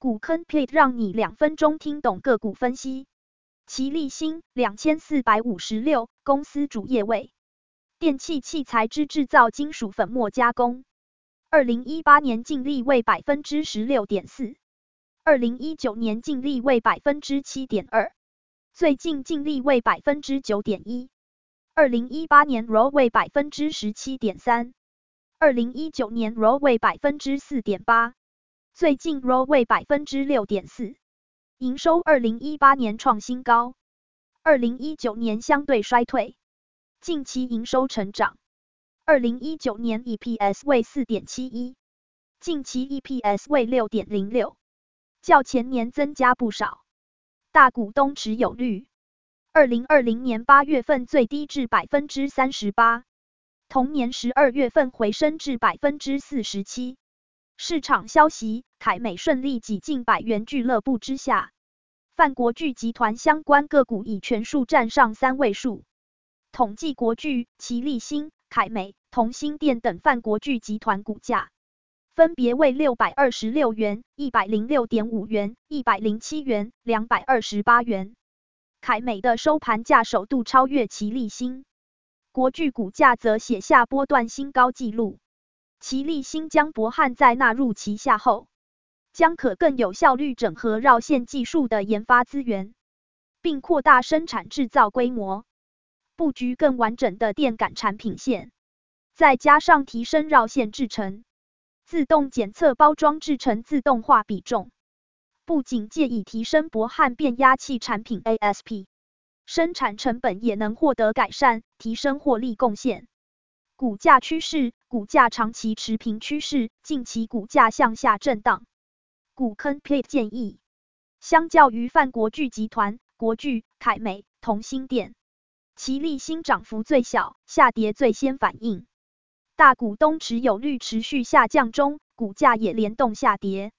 股坑 plate 让你两分钟听懂个股分析。奇力新两千四百五十六，公司主业为电气器材之制造、金属粉末加工。二零一八年净利为百分之十六点四，二零一九年净利为百分之七点二，最近净利为百分之九点一。二零一八年 ROE 为百分之十七点三，二零一九年 ROE 为百分之四点八。最近 ROE 为百分之六点四，营收二零一八年创新高，二零一九年相对衰退，近期营收成长，二零一九年 EPS 为四点七一，近期 EPS 为六点零六，较前年增加不少。大股东持有率，二零二零年八月份最低至百分之三十八，同年十二月份回升至百分之四十七。市场消息，凯美顺利挤进百元俱乐部之下，泛国巨集团相关个股已全数站上三位数。统计国巨、奇力新、凯美、同心电等泛国巨集团股价，分别为六百二十六元、一百零六点五元、一百零七元、两百二十八元。凯美的收盘价首度超越奇力新，国巨股价则写下波段新高纪录。奇力新将博汉再纳入旗下后，将可更有效率整合绕线技术的研发资源，并扩大生产制造规模，布局更完整的电感产品线。再加上提升绕线制程、自动检测包装制程自动化比重，不仅借以提升博汉变压器产品 ASP，生产成本也能获得改善，提升获利贡献。股价趋势，股价长期持平趋势，近期股价向下震荡。股坑 plate 建议，相较于泛国巨集团、国巨、凯美、同欣电、奇力新涨幅最小，下跌最先反应。大股东持有率持续下降中，股价也联动下跌。